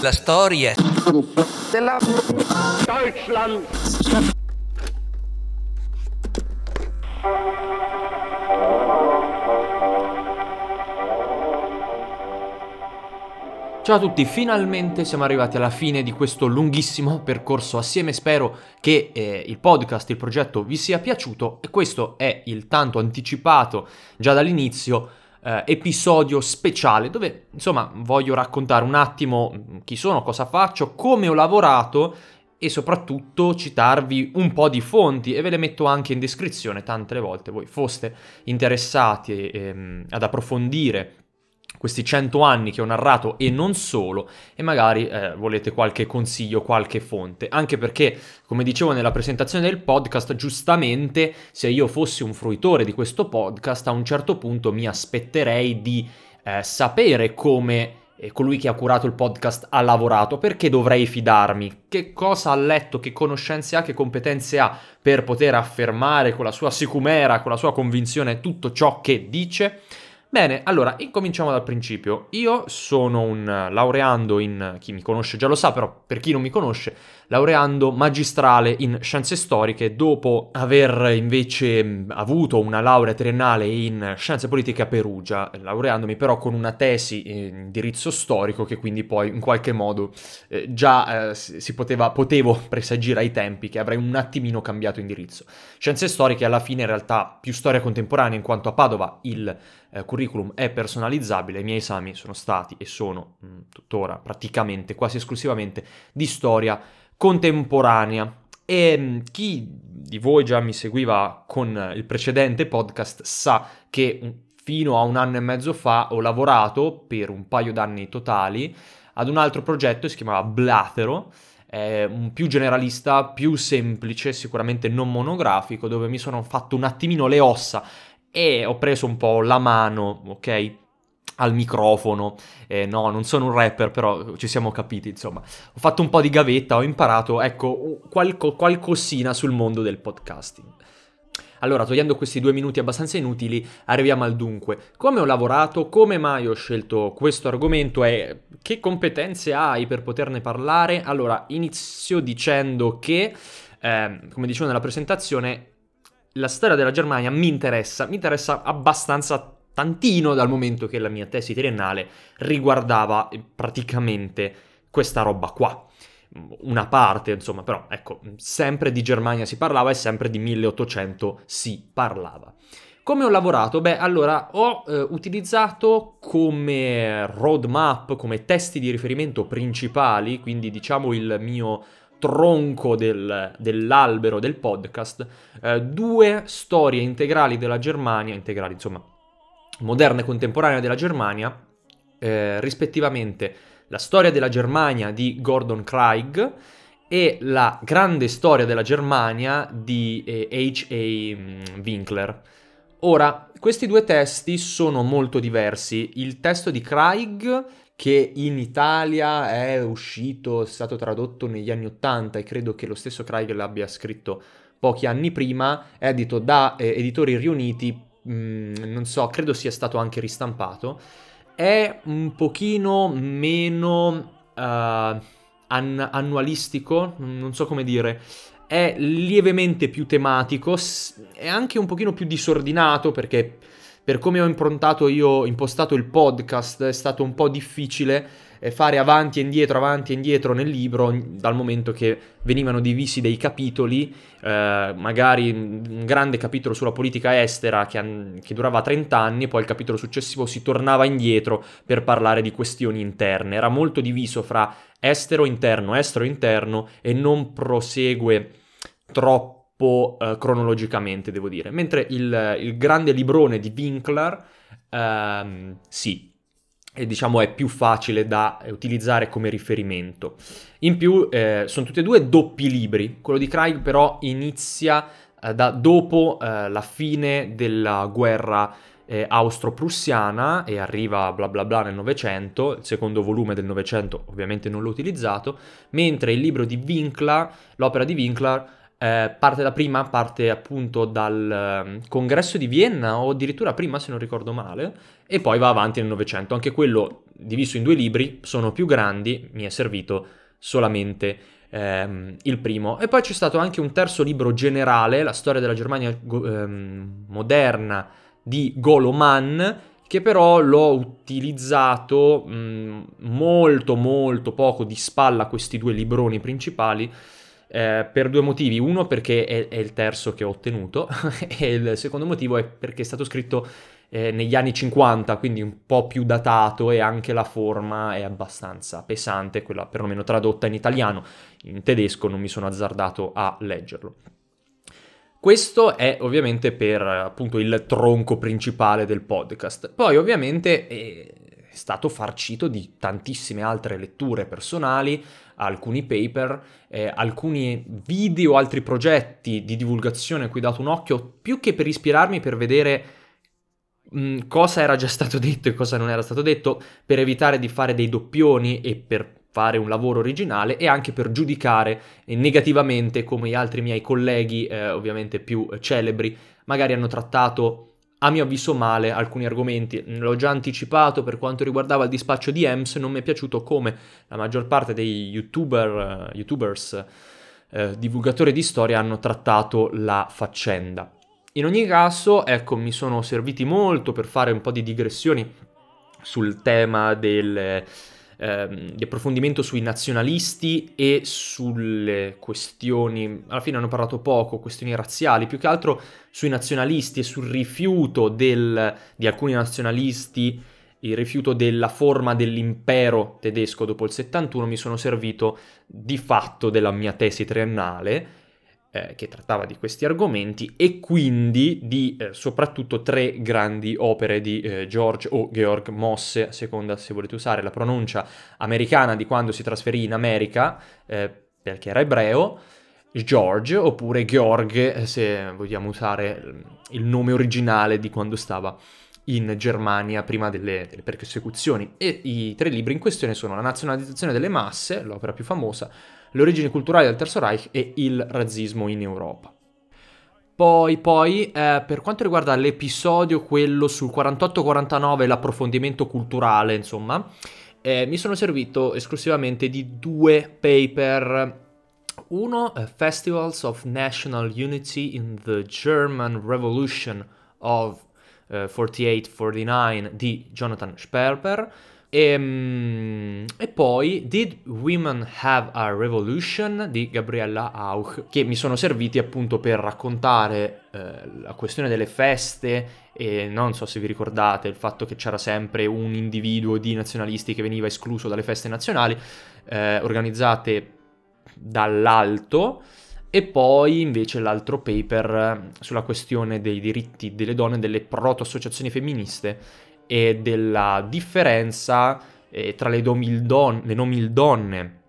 La storia della Deutschland. Ciao a tutti, finalmente siamo arrivati alla fine di questo lunghissimo percorso assieme. Spero che eh, il podcast, il progetto vi sia piaciuto e questo è il tanto anticipato già dall'inizio eh, episodio speciale dove insomma voglio raccontare un attimo chi sono, cosa faccio, come ho lavorato e soprattutto citarvi un po' di fonti e ve le metto anche in descrizione tante volte voi foste interessati ehm, ad approfondire questi cento anni che ho narrato e non solo, e magari eh, volete qualche consiglio, qualche fonte, anche perché, come dicevo nella presentazione del podcast, giustamente se io fossi un fruitore di questo podcast, a un certo punto mi aspetterei di eh, sapere come eh, colui che ha curato il podcast ha lavorato, perché dovrei fidarmi, che cosa ha letto, che conoscenze ha, che competenze ha per poter affermare con la sua sicumera, con la sua convinzione tutto ciò che dice. Bene, allora, incominciamo dal principio. Io sono un laureando in, chi mi conosce già lo sa, però per chi non mi conosce, laureando magistrale in scienze storiche dopo aver invece avuto una laurea triennale in scienze politiche a Perugia, laureandomi però con una tesi in indirizzo storico che quindi poi in qualche modo eh, già eh, si poteva, potevo presagire ai tempi che avrei un attimino cambiato indirizzo. Scienze storiche alla fine in realtà più storia contemporanea in quanto a Padova il eh, curriculum è personalizzabile, i miei esami sono stati e sono mm, tuttora praticamente quasi esclusivamente di storia contemporanea. E mh, mm, chi di voi già mi seguiva con il precedente podcast sa che fino a un anno e mezzo fa ho lavorato per un paio d'anni totali ad un altro progetto si chiamava Blatero, un più generalista, più semplice, sicuramente non monografico, dove mi sono fatto un attimino le ossa e ho preso un po' la mano, ok? Al microfono, eh, no, non sono un rapper, però ci siamo capiti, insomma. Ho fatto un po' di gavetta, ho imparato, ecco, qualco, qualcosina sul mondo del podcasting. Allora, togliendo questi due minuti abbastanza inutili, arriviamo al dunque. Come ho lavorato, come mai ho scelto questo argomento e che competenze hai per poterne parlare? Allora, inizio dicendo che, eh, come dicevo nella presentazione, la storia della Germania mi interessa, mi interessa abbastanza tantino dal momento che la mia tesi triennale riguardava praticamente questa roba qua. Una parte, insomma, però ecco, sempre di Germania si parlava e sempre di 1800 si parlava. Come ho lavorato? Beh, allora ho eh, utilizzato come roadmap, come testi di riferimento principali, quindi diciamo il mio tronco del, dell'albero del podcast, eh, due storie integrali della Germania, integrali insomma, moderna e contemporanea della Germania, eh, rispettivamente la storia della Germania di Gordon Craig e la grande storia della Germania di eh, H.A. Mm, Winkler. Ora, questi due testi sono molto diversi. Il testo di Craig che in Italia è uscito, è stato tradotto negli anni Ottanta e credo che lo stesso Craig l'abbia scritto pochi anni prima, edito da eh, Editori Riuniti, mm, non so, credo sia stato anche ristampato, è un pochino meno uh, an- annualistico, non so come dire, è lievemente più tematico, è anche un pochino più disordinato perché per come ho improntato io, impostato il podcast, è stato un po' difficile fare avanti e indietro, avanti e indietro nel libro, dal momento che venivano divisi dei capitoli, eh, magari un grande capitolo sulla politica estera che, che, durava 30 anni, e poi il capitolo successivo si tornava indietro per parlare di questioni interne. Era molto diviso fra estero, interno, estero, interno e non prosegue troppo po' eh, cronologicamente, devo dire. Mentre il, il grande librone di Winkler, ehm, sì, e diciamo è più facile da utilizzare come riferimento. In più eh, sono tutti e due doppi libri, quello di Craig però inizia eh, da dopo eh, la fine della guerra eh, austro-prussiana e arriva bla bla bla nel Novecento, il secondo volume del Novecento ovviamente non l'ho utilizzato, mentre il libro di Winkler, l'opera di Winkler Eh, parte da prima, parte appunto dal um, congresso di Vienna o addirittura prima se non ricordo male e poi va avanti nel Novecento. Anche quello diviso in due libri, sono più grandi, mi è servito solamente ehm, il primo. E poi c'è stato anche un terzo libro generale, la storia della Germania go- ehm, moderna di Golo Mann, che però l'ho utilizzato mh, molto molto poco di spalla questi due libroni principali eh, per due motivi. Uno perché è, è, il terzo che ho ottenuto e il secondo motivo è perché è stato scritto eh, negli anni 50, quindi un po' più datato e anche la forma è abbastanza pesante, quella perlomeno tradotta in italiano. In tedesco non mi sono azzardato a leggerlo. Questo è ovviamente per appunto il tronco principale del podcast. Poi ovviamente è stato farcito di tantissime altre letture personali, alcuni paper, eh, alcuni video, altri progetti di divulgazione a cui ho dato un occhio, più che per ispirarmi, per vedere mh, mm, cosa era già stato detto e cosa non era stato detto, per evitare di fare dei doppioni e per fare un lavoro originale e anche per giudicare negativamente come gli altri miei colleghi, eh, ovviamente più celebri, magari hanno trattato a mio avviso male alcuni argomenti. L'ho già anticipato per quanto riguardava il dispaccio di EMS, non mi è piaciuto come la maggior parte dei YouTuber, uh, YouTubers uh, divulgatori di storia hanno trattato la faccenda. In ogni caso, ecco, mi sono serviti molto per fare un po' di digressioni sul tema del ehm, di approfondimento sui nazionalisti e sulle questioni, alla fine hanno parlato poco, questioni razziali, più che altro sui nazionalisti e sul rifiuto del, di alcuni nazionalisti, il rifiuto della forma dell'impero tedesco dopo il 71 mi sono servito di fatto della mia tesi triennale eh, che trattava di questi argomenti e quindi di eh, soprattutto tre grandi opere di eh, George o Georg Mosse, a seconda se volete usare la pronuncia americana di quando si trasferì in America, eh, perché era ebreo, George oppure Georg se vogliamo usare il nome originale di quando stava in Germania prima delle, delle, persecuzioni. E i tre libri in questione sono La nazionalizzazione delle masse, l'opera più famosa, Le origini culturali del Terzo Reich e Il razzismo in Europa. Poi, poi eh, per quanto riguarda l'episodio, quello sul 48-49, l'approfondimento culturale, insomma, eh, mi sono servito esclusivamente di due paper. Uno, uh, Festivals of National Unity in the German Revolution of 48-49 eh, di Jonathan Sperber. E, um, e, poi Did Women Have a Revolution? Di Gabriella Auch, che mi sono serviti appunto per raccontare eh, la questione delle feste e non so se vi ricordate il fatto che c'era sempre un individuo di nazionalisti che veniva escluso dalle feste nazionali eh, organizzate dall'alto. E poi invece l'altro paper sulla questione dei diritti delle donne, delle proto-associazioni femministe e della differenza eh, tra le, domildon- le nomildonne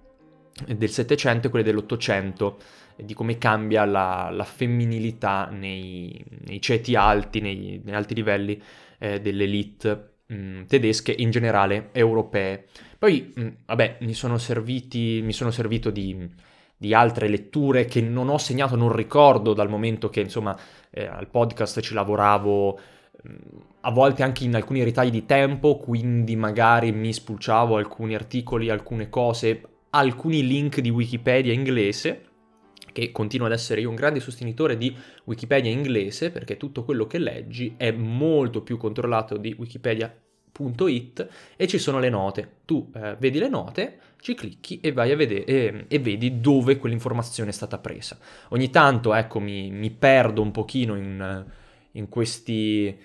del Settecento e quelle dell'Ottocento, di come cambia la, la femminilità nei, nei, ceti alti, nei, nei alti livelli eh, dell'elite mh, mm, tedesche in generale europee. Poi, mh, mm, vabbè, mi sono, serviti, mi sono servito di di altre letture che non ho segnato, non ricordo dal momento che insomma eh, al podcast ci lavoravo a volte anche in alcuni ritagli di tempo, quindi magari mi spulciavo alcuni articoli, alcune cose, alcuni link di Wikipedia inglese, che continuo ad essere io un grande sostenitore di Wikipedia inglese, perché tutto quello che leggi è molto più controllato di Wikipedia.it e ci sono le note. Tu eh, vedi le note, ci clicchi e vai a vedere e, e, vedi dove quell'informazione è stata presa. Ogni tanto, ecco, mi, mi perdo un pochino in, in, questi,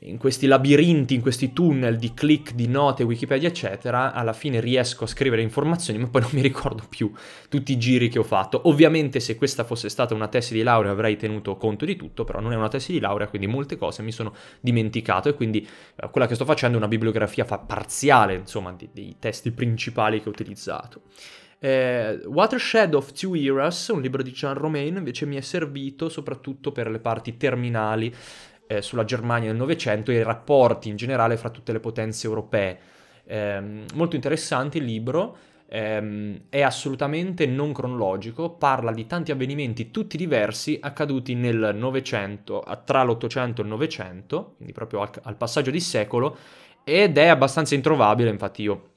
in questi labirinti, in questi tunnel di click, di note, Wikipedia, eccetera. Alla fine riesco a scrivere informazioni, ma poi non mi ricordo più tutti i giri che ho fatto. Ovviamente, se questa fosse stata una tesi di laurea, avrei tenuto conto di tutto, però non è una tesi di laurea, quindi molte cose mi sono dimenticato. E quindi eh, quella che sto facendo è una bibliografia fa- parziale, insomma, di, dei testi principali che ho utilizzato. Eh, Watershed of Two Eras, un libro di Jean Romain, invece mi è servito soprattutto per le parti terminali eh, sulla Germania del Novecento e i rapporti in generale fra tutte le potenze europee. Eh, molto interessante il libro, ehm, è assolutamente non cronologico, parla di tanti avvenimenti tutti diversi accaduti nel Novecento, tra l'Ottocento e il Novecento, quindi proprio al, al passaggio di secolo, ed è abbastanza introvabile, infatti io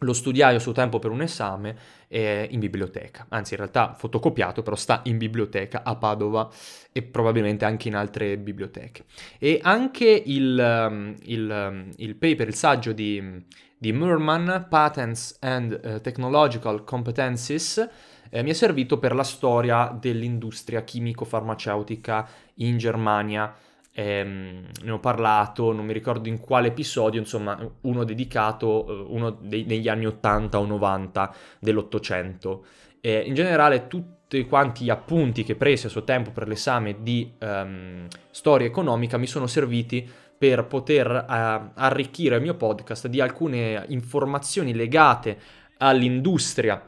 lo studiai a suo tempo per un esame eh, in biblioteca, anzi in realtà fotocopiato, però sta in biblioteca a Padova e probabilmente anche in altre biblioteche. E anche il, um, il, um, il paper, il saggio di, di Murman, Patents and uh, Technological Competencies, eh, mi è servito per la storia dell'industria chimico-farmaceutica in Germania ehm, ne ho parlato, non mi ricordo in quale episodio, insomma uno dedicato, eh, uno dei, degli anni 80 o 90 dell'Ottocento. Eh, in generale tutti quanti gli appunti che presi a suo tempo per l'esame di um, storia economica mi sono serviti per poter uh, arricchire il mio podcast di alcune informazioni legate all'industria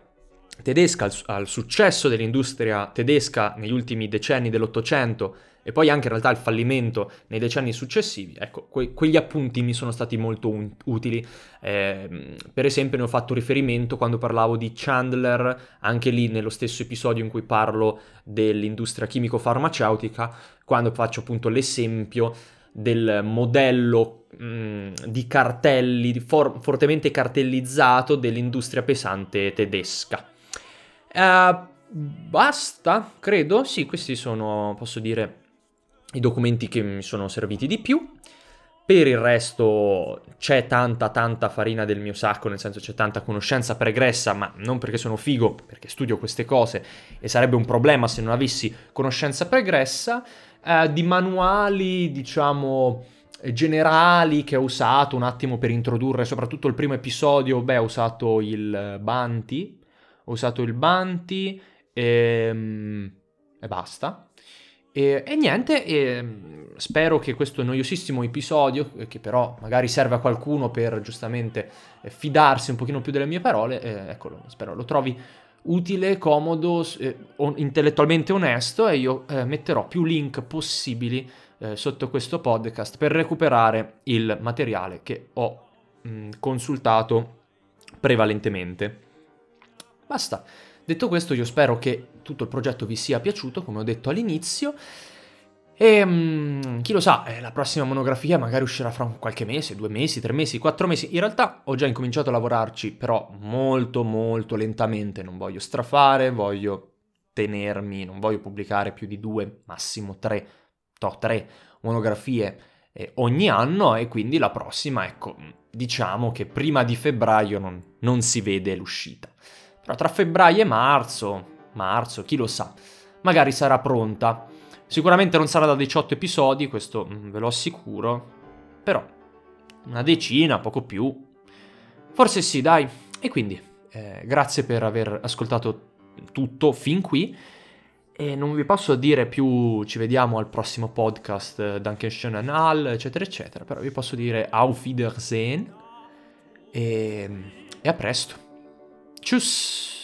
tedesca, al, al successo dell'industria tedesca negli ultimi decenni dell'Ottocento e poi anche in realtà il fallimento nei decenni successivi, ecco, que- quegli appunti mi sono stati molto un- utili. Eh, per esempio ne ho fatto riferimento quando parlavo di Chandler, anche lì nello stesso episodio in cui parlo dell'industria chimico-farmaceutica, quando faccio appunto l'esempio del modello mh, di cartelli for- fortemente cartellizzato dell'industria pesante tedesca. Uh, basta, credo. Sì, questi sono, posso dire, i documenti che mi sono serviti di più. Per il resto c'è tanta tanta farina del mio sacco, nel senso c'è tanta conoscenza pregressa, ma non perché sono figo, perché studio queste cose e sarebbe un problema se non avessi conoscenza pregressa, eh, di manuali, diciamo, generali che ho usato un attimo per introdurre, soprattutto il primo episodio, beh, ho usato il Banti, ho usato il Banti e, ehm, e basta. E, e niente, e spero che questo noiosissimo episodio, eh, che però magari serve a qualcuno per giustamente eh, fidarsi un pochino più delle mie parole, eh, eccolo, spero lo trovi utile, comodo, eh, intellettualmente onesto e io eh, metterò più link possibili eh, sotto questo podcast per recuperare il materiale che ho mh, consultato prevalentemente. Basta. Detto questo, io spero che tutto il progetto vi sia piaciuto, come ho detto all'inizio. E um, chi lo sa, eh, la prossima monografia magari uscirà fra qualche mese, due mesi, tre mesi, quattro mesi. In realtà ho già incominciato a lavorarci, però molto molto lentamente. Non voglio strafare, voglio tenermi, non voglio pubblicare più di due, massimo tre, to, tre monografie eh, ogni anno e quindi la prossima, ecco, diciamo che prima di febbraio non, non si vede l'uscita. Però tra febbraio e marzo, marzo, chi lo sa, magari sarà pronta. Sicuramente non sarà da 18 episodi, questo mm, ve lo assicuro, però una decina, poco più. Forse sì, dai. E quindi, eh, grazie per aver ascoltato tutto fin qui. E non vi posso dire più ci vediamo al prossimo podcast eh, Dankeschön an all, eccetera, eccetera. Però vi posso dire Auf Wiedersehen e, e a presto. Tchuss!